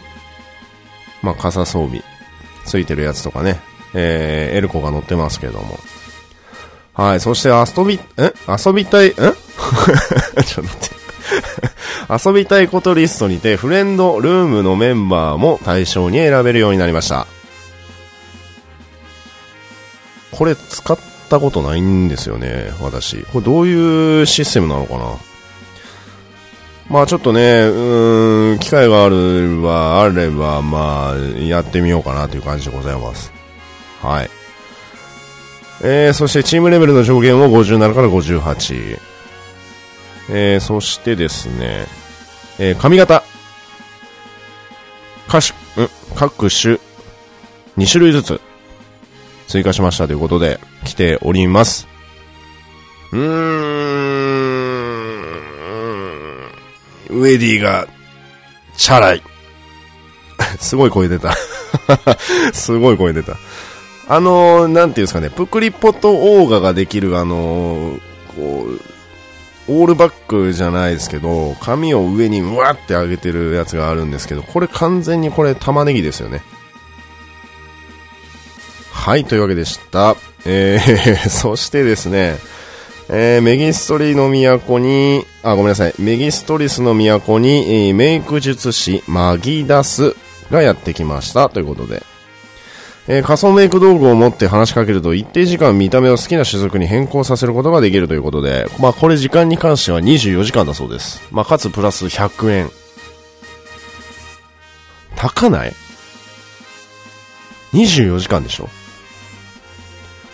まあ、傘装備、ついてるやつとかね、えー、エルコが乗ってますけども。はい、そして遊び、え？遊びたい、ん ちょっと待って。遊びたいことリストにて、フレンドルームのメンバーも対象に選べるようになりました。これ使ったことないんですよね、私。これどういうシステムなのかな？まあちょっとね、うん、機会があるは、あれば、まあ、やってみようかなという感じでございます。はい。えー、そしてチームレベルの上限を57から58。えー、そしてですね、えー、髪型。各種、各種、2種類ずつ追加しましたということで、来ております。うーん、ウェディが、チャラい。すごい声出た すごい声出た。あのー、なんていうんですかね、プクリポとオーガができる、あのー、こう、オールバックじゃないですけど、髪を上にうわって上げてるやつがあるんですけど、これ完全にこれ玉ねぎですよね。はい、というわけでした。えー、そしてですね、えー、メギストリの都に、あ、ごめんなさい、メギストリスの都に、えー、メイク術師マギダスがやってきましたということで、えー、仮想メイク道具を持って話しかけると一定時間見た目を好きな種族に変更させることができるということで、まあこれ時間に関しては24時間だそうです。まあかつプラス100円。高ない ?24 時間でしょ？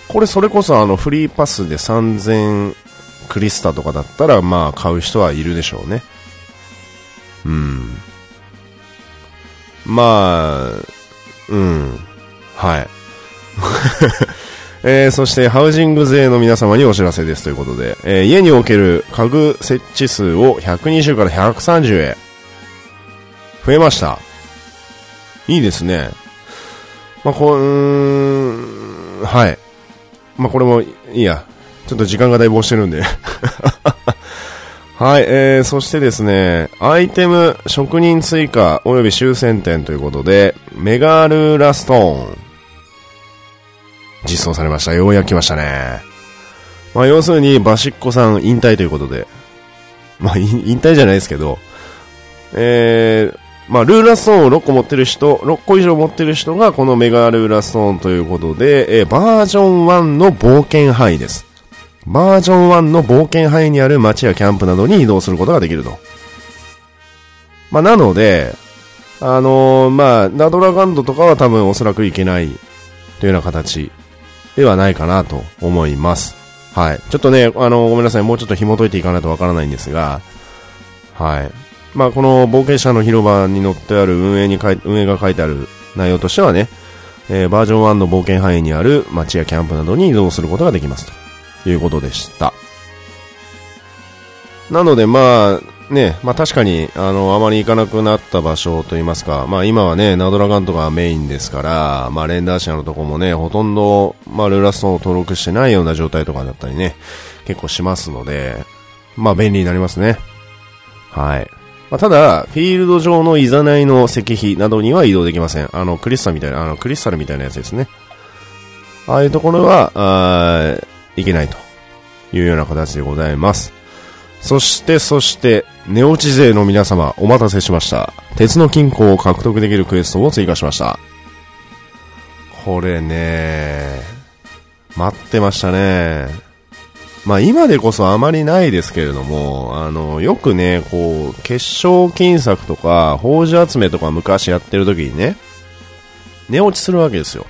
これそれこそあのフリーパスで3000クリスタとかだったらまあ買う人はいるでしょうね。うん。まあ、うん。はい。えー、そして、ハウジング税の皆様にお知らせですということで、えー、家における家具設置数を120から130へ増えました。いいですね。まあ、こう、うん、はい。まあ、これもいいや。ちょっと時間がだいぶ押してるんで はい、えー、そしてですね、アイテム職人追加及び終戦点ということで、メガルーラストーン。実装されました。ようやく来ましたね。まあ、要するに、バシッコさん引退ということで。まあ、引退じゃないですけど、えー、まあ、ルーラストーンを6個持ってる人、6個以上持ってる人がこのメガルーラストーンということで、えー、バージョン1の冒険範囲です。バージョン1の冒険範囲にある街やキャンプなどに移動することができると。まあ、なので、あのー、まあ、ナドラガンドとかは多分おそらくいけないというような形ではないかなと思います。はい。ちょっとね、あの、ごめんなさい。もうちょっと紐解いていかないとわからないんですが、はい。まあ、この冒険者の広場に載ってある運営に書い、運営が書いてある内容としてはね、えー、バージョン1の冒険範囲にある街やキャンプなどに移動することができますということでした。なので、まあ、ね、まあ確かに、あの、あまり行かなくなった場所といいますか、まあ今はね、ナドラガンとかメインですから、まあレンダーシアのとこもね、ほとんど、まあルーラストを登録してないような状態とかだったりね、結構しますので、まあ便利になりますね。はい。まあ、ただ、フィールド上のいざないの石碑などには移動できません。あの、クリスタルみたいな、あの、クリスタルみたいなやつですね。ああいうところは、あいけないというような形でございます。そして、そして、寝落ち勢の皆様、お待たせしました。鉄の金庫を獲得できるクエストを追加しました。これね、待ってましたね。まあ今でこそあまりないですけれども、あの、よくね、こう、結晶金策とか、宝珠集めとか昔やってる時にね、寝落ちするわけですよ。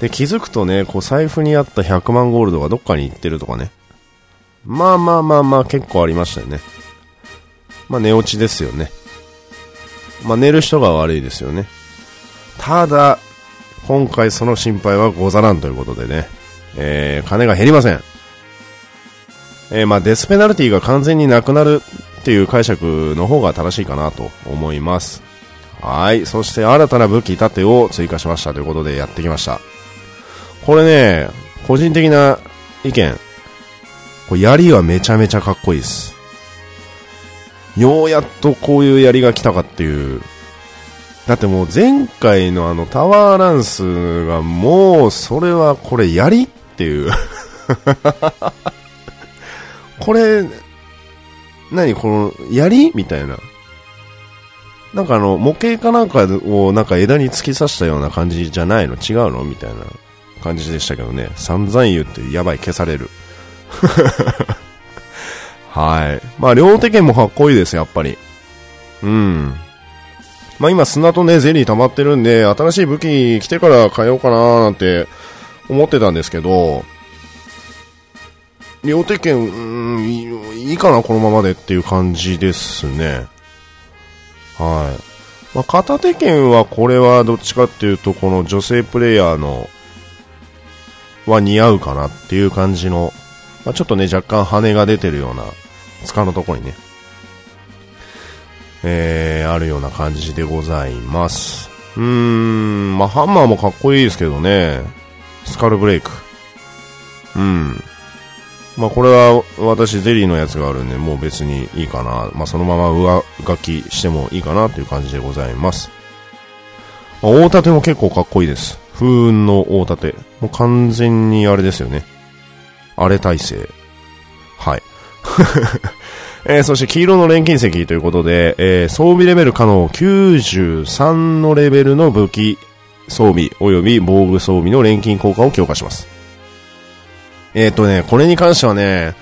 で、気づくとね、こう財布にあった100万ゴールドがどっかに行ってるとかね。まあまあまあまあ結構ありましたよね。まあ寝落ちですよね。まあ寝る人が悪いですよね。ただ、今回その心配はござらんということでね、えー、金が減りません。えー、まあデスペナルティが完全になくなるっていう解釈の方が正しいかなと思います。はい。そして新たな武器盾を追加しましたということでやってきました。これね、個人的な意見、これ槍はめちゃめちゃかっこいいです。ようやっとこういう槍が来たかっていう。だってもう前回のあのタワーランスがもうそれはこれ槍っていう これ、何？この槍？みたいな。なんかあの模型かなんかをなんか枝に突き刺したような感じじゃないの？違うの？みたいな感じでしたけどね。散々言ってやばい消される。はい。まあ、両手剣もかっこいいです、やっぱり。うん。まあ今砂とね、ゼリー溜まってるんで、新しい武器来てから変えようかなーなんて思ってたんですけど、両手剣、うん、いいかな、このままでっていう感じですね。はい。まあ、片手剣はこれはどっちかっていうと、この女性プレイヤーのは似合うかなっていう感じの、まあ、ちょっとね、若干羽が出てるような、塚のとこにね、えー、あるような感じでございます。うーん、まあ、ハンマーもかっこいいですけどね、スカルブレイク。うん。まあ、これは私ゼリーのやつがあるんで、もう別にいいかな。まあ、そのまま上書きしてもいいかなという感じでございます。まあ、大盾も結構かっこいいです。風雲の大盾。もう完全にあれですよね。荒れ体制。はい。えー、そして黄色の錬金石ということで、えー、装備レベル可能93のレベルの武器装備及び防具装備の錬金効果を強化します。えっ、ー、とね、これに関してはね、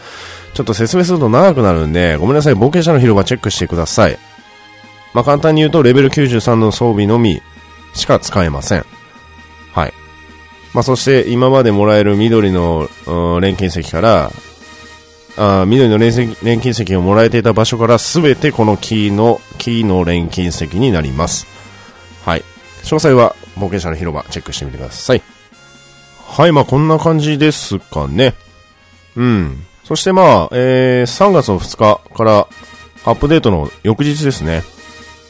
ちょっと説明すると長くなるんで、ごめんなさい、冒険者の広場チェックしてください。まあ、簡単に言うと、レベル93の装備のみしか使えません。はい。まあ、そして今までもらえる緑の、錬金石から、あ緑の錬金石をもらえていた場所からすべてこのキーの、キーの錬金石になります。はい。詳細は冒険者の広場チェックしてみてください。はい、まあこんな感じですかね。うん。そしてまあ、えー、3月の2日からアップデートの翌日ですね。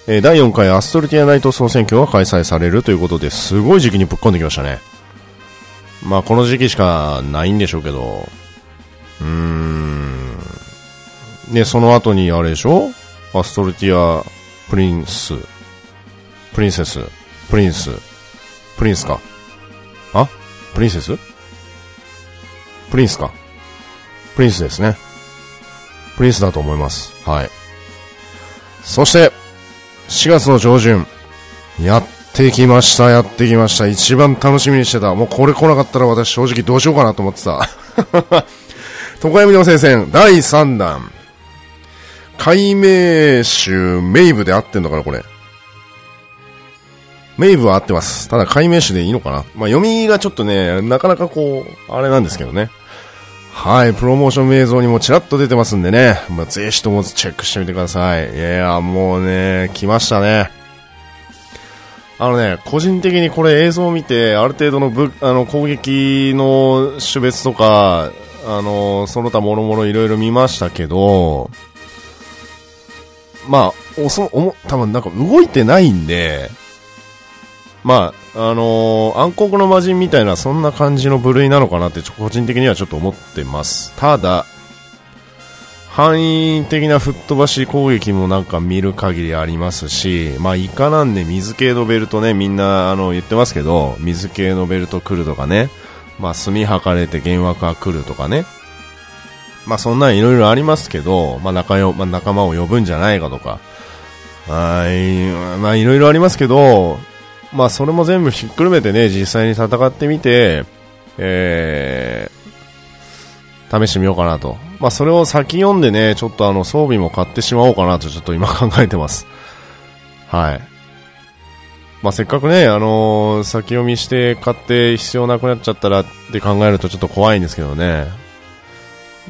えー、第4回アストルティアナイト総選挙が開催されるということで、すごい時期にぶっ込んできましたね。まあこの時期しかないんでしょうけど、うーん。ね、その後にあれでしょ？アストルティアプリンス、プリンセス、プリンス、プリンスか？あ？プリンセス？プリンスか？プリンスですね。プリンスだと思います。はい。そして、4月の上旬、やってきました、やってきました。一番楽しみにしてた。もうこれ来なかったら私正直どうしようかなと思ってた。床闇の聖戦第3弾。解明集メイブで合ってんのかな、これ。メイブは合ってます。ただ、解明詞でいいのかなまあ、読みがちょっとね、なかなかこう、あれなんですけどね。はい、プロモーション映像にもちらっと出てますんでね。まあ、ぜひともチェックしてみてください。いやもうね、来ましたね。あのね、個人的にこれ映像を見て、ある程度のぶあの攻撃の種別とか、あの、その他もろもろいろいろ見ましたけど、まあ、おそ、おも、多分なんか動いてないんで、まあ、あのー、暗黒の魔人みたいな、そんな感じの部類なのかなって、個人的にはちょっと思ってます。ただ、範囲的な吹っ飛ばし攻撃もなんか見る限りありますし、まあ、イカなんで水系のベルトね、みんなあの言ってますけど、水系のベルト来るとかね、まあ、墨吐かれて幻惑が来るとかね、まあ、そんなんいろいろありますけど、まあ、仲よ、まあ、仲間を呼ぶんじゃないかとか、はい、まあ、いろいろありますけど、まあ、それも全部ひっくるめてね、実際に戦ってみて、えー、試してみようかなと。まあ、それを先読んでね、ちょっとあの、装備も買ってしまおうかなと、ちょっと今考えてます。はい。まあ、せっかくね、あのー、先読みして買って必要なくなっちゃったらって考えるとちょっと怖いんですけどね。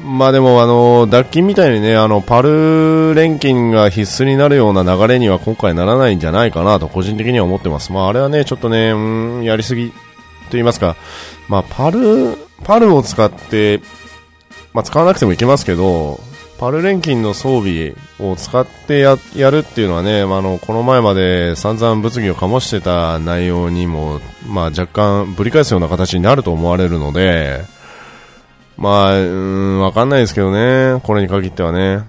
まあでも、あの、脱菌みたいにね、あの、パル錬金が必須になるような流れには今回ならないんじゃないかなと個人的には思ってます。まああれはね、ちょっとね、うん、やりすぎと言いますか、まあパル、パルを使って、まあ使わなくてもいけますけど、パル錬金の装備を使ってややるっていうのはね、まあ、あのこの前まで散々物議を醸してた内容にも、まあ、若干ぶり返すような形になると思われるので、まあ、うん、わかんないですけどね。これに限ってはね。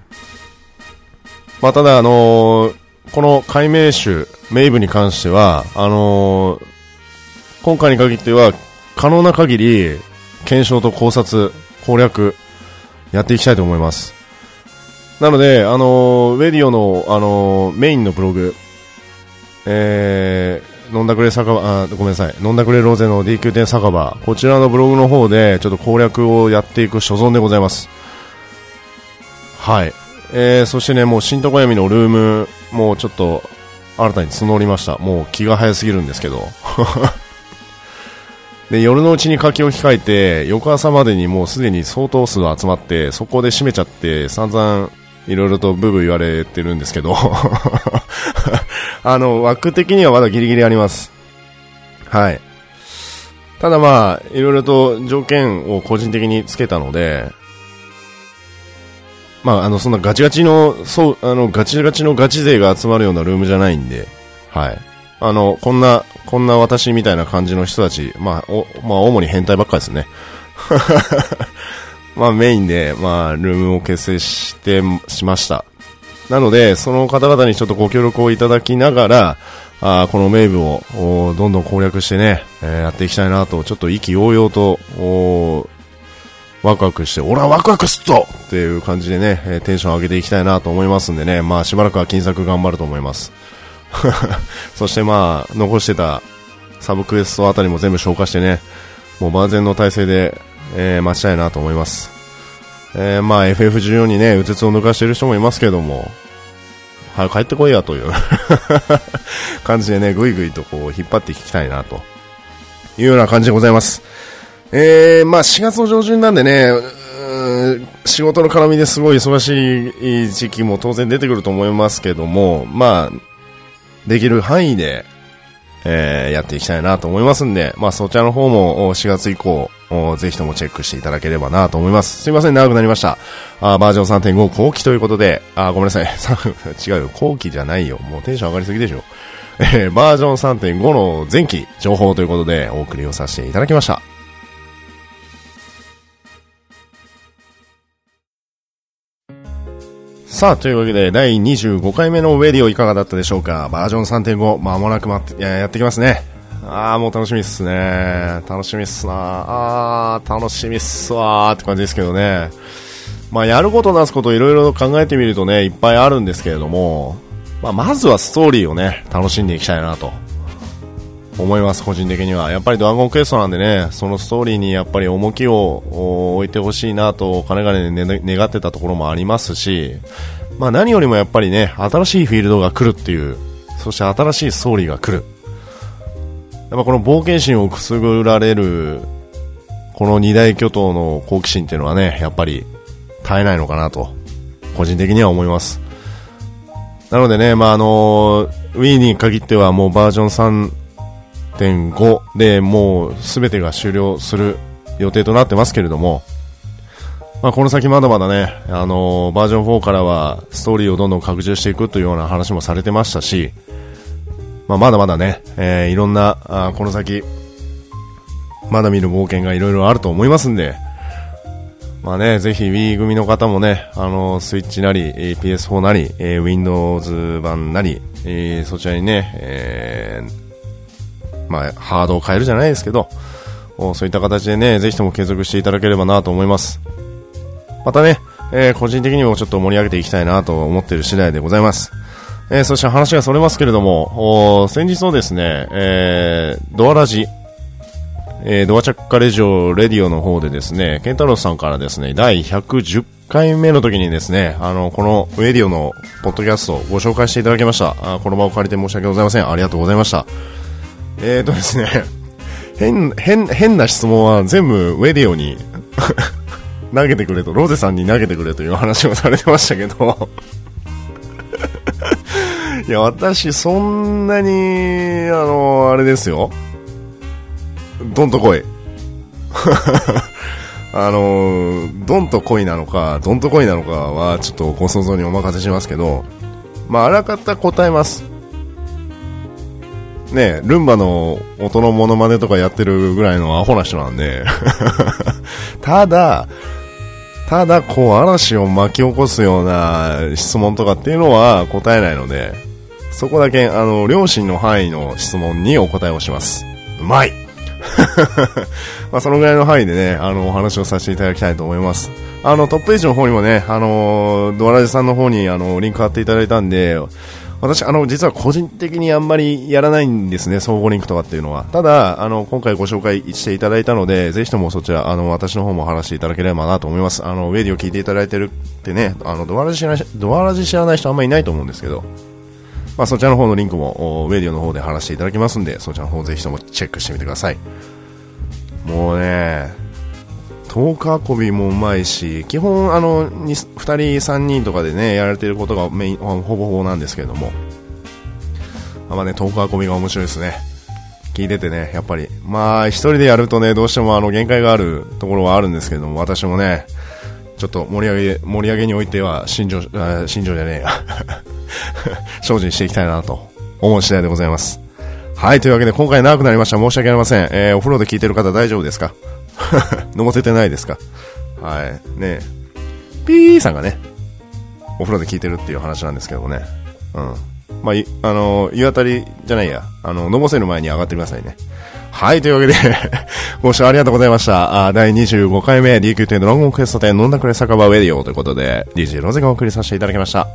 まあ、ただ、あのー、この解明種、メイブに関しては、あのー、今回に限っては、可能な限り、検証と考察、攻略、やっていきたいと思います。なので、あのー、ウェディオの、あのメインのブログ、えー、飲んだくれ酒場、あ、ごめんなさい。飲んだくれローゼの DQ 店酒場。こちらのブログの方で、ちょっと攻略をやっていく所存でございます。はい。えー、そしてね、もう新床闇のルーム、もうちょっと、新たに募りました。もう気が早すぎるんですけど。で、夜のうちに書き置き書いて、翌朝までにもうすでに相当数集まって、そこで閉めちゃって、散々、いろいろとブーブー言われてるんですけど あの、枠的にはまだギリギリあります。はい。ただまあ、いろいろと条件を個人的につけたので、まあ、あの、そんなガチガチの、そう、あの、ガチガチのガチ勢が集まるようなルームじゃないんで、はい。あの、こんな、こんな私みたいな感じの人たち、まあ、お、まあ、主に変態ばっかですね。まあ、メインで、まあ、ルームを結成して、しました。なので、その方々にちょっとご協力をいただきながら、あこのメイブをどんどん攻略してね、えー、やっていきたいなと、ちょっと意気揚々と、ワクワクして、俺はワクワクすっとっていう感じでね、えー、テンション上げていきたいなと思いますんでね、まあしばらくは金策頑張ると思います。そしてまあ、残してたサブクエストあたりも全部消化してね、もう万全の体制で、えー、待ちたいなと思います。えー、まあ FF14 にね、うつつを抜かしてる人もいますけども、早く帰ってこいやという 感じでね、ぐいぐいとこう引っ張っていきたいなというような感じでございます。えー、まあ4月の上旬なんでね、仕事の絡みですごい忙しい時期も当然出てくると思いますけども、まあ、できる範囲で、えー、やっていきたいなと思いますんで、まあそちらの方も4月以降、ぜひともチェックしていただければなと思います。すいません、長くなりました。あバージョン3.5後期ということで、あ、ごめんなさい。違うよ、後期じゃないよ。もうテンション上がりすぎでしょ。えー、バージョン3.5の前期情報ということでお送りをさせていただきました。さあ、というわけで、第25回目のウェディオいかがだったでしょうか？バージョン3.5、まもなくまって、やってきますね。ああ、もう楽しみっすね。楽しみっすなああ、楽しみっすわーって感じですけどね。まあ、やることなすこといろいろ考えてみるとね、いっぱいあるんですけれども、まあ、まずはストーリーをね、楽しんでいきたいなと。思います、個人的には。やっぱりドラゴンクエストなんでね、そのストーリーにやっぱり重きを置いてほしいなと、かねがね、願ってたところもありますし、まあ何よりもやっぱりね、新しいフィールドが来るっていう、そして新しいストーリーが来る。やっぱこの冒険心をくすぐられる、この二大巨頭の好奇心っていうのはね、やっぱり絶えないのかなと、個人的には思います。なのでね、まあ、あの、Wii に限ってはもうバージョン3 3.5でもう全てが終了する予定となってますけれども、まあ、この先まだまだね、あのー、バージョン4からはストーリーをどんどん拡充していくというような話もされてましたし、まあ、まだまだね、えー、いろんな、あこの先、まだ見る冒険がいろいろあると思いますんで、まあね、ぜひ Wii 組の方もね、あの、スイッチなり、PS4 なり、えー、Windows 版なり、えー、そちらにね、えー、まあ、ハードを変えるじゃないですけど、そういった形でね、ぜひとも継続していただければなと思います。またね、えー、個人的にもちょっと盛り上げていきたいなと思っている次第でございます。えー、そして話がそれますけれども、先日のですね、えー、ドアラジ、えー、ドアチャッカレジオレディオの方でですね、ケンタロスさんからですね、第110回目の時にですね、あの、このレディオのポッドキャストをご紹介していただきました。あこの場を借りて申し訳ございません。ありがとうございました。えーとですね、変、変、変な質問は全部ウェディオに 投げてくれと、ロゼさんに投げてくれという話をされてましたけど いや、私、そんなに、あの、あれですよ。どんと来い。あの、どんと来いなのか、どんと来いなのかは、ちょっとご想像にお任せしますけど、まあ、あらかた答えます。ねルンバの音のモノマネとかやってるぐらいのアホな人なんで ただ、ただ、こう、嵐を巻き起こすような質問とかっていうのは答えないので、そこだけ、あの、両親の範囲の質問にお答えをします。うまい まあ、そのぐらいの範囲でね、あの、お話をさせていただきたいと思います。あの、トップページの方にもね、あの、ドアラジさんの方に、あの、リンク貼っていただいたんで、私、あの、実は個人的にあんまりやらないんですね、相互リンクとかっていうのは。ただ、あの、今回ご紹介していただいたので、ぜひともそちら、あの、私の方も話していただければなと思います。あの、ウェディを聞いていただいてるってね、あの、ドアラジ知らない、ドアラジ知らない人あんまりいないと思うんですけど、まあ、そちらの方のリンクも、ウェディオの方で話していただきますんで、そちらの方ぜひともチェックしてみてください。もうね、トーク運びもうまいし、基本、あの、2, 人、3人とかでね、やられてることがメイン、ほぼほぼなんですけれども、まあね、トーク運びが面白いですね。聞いててね、やっぱり。まあ、一人でやるとね、どうしてもあの、限界があるところはあるんですけども、私もね、ちょっと盛り上げ、盛り上げにおいては、心情、あ心情じゃねえや。精進していきたいなと思う次第でございます。はい、というわけで今回長くなりました。申し訳ありません。えー、お風呂で聞いてる方大丈夫ですか？飲ませてないですか？はい。ねピーさんがね、お風呂で聞いてるっていう話なんですけどもね。うん。まあ、あの、湯あたりじゃないや。あの、のぼせる前に上がってくださいね。はい、というわけで ご視聴ありがとうございました。あ第25回目、DQ10 ドラゴンクエスト10飲んだくれ酒場ウェディオということで、DJ ロゼがお送りさせていただきました。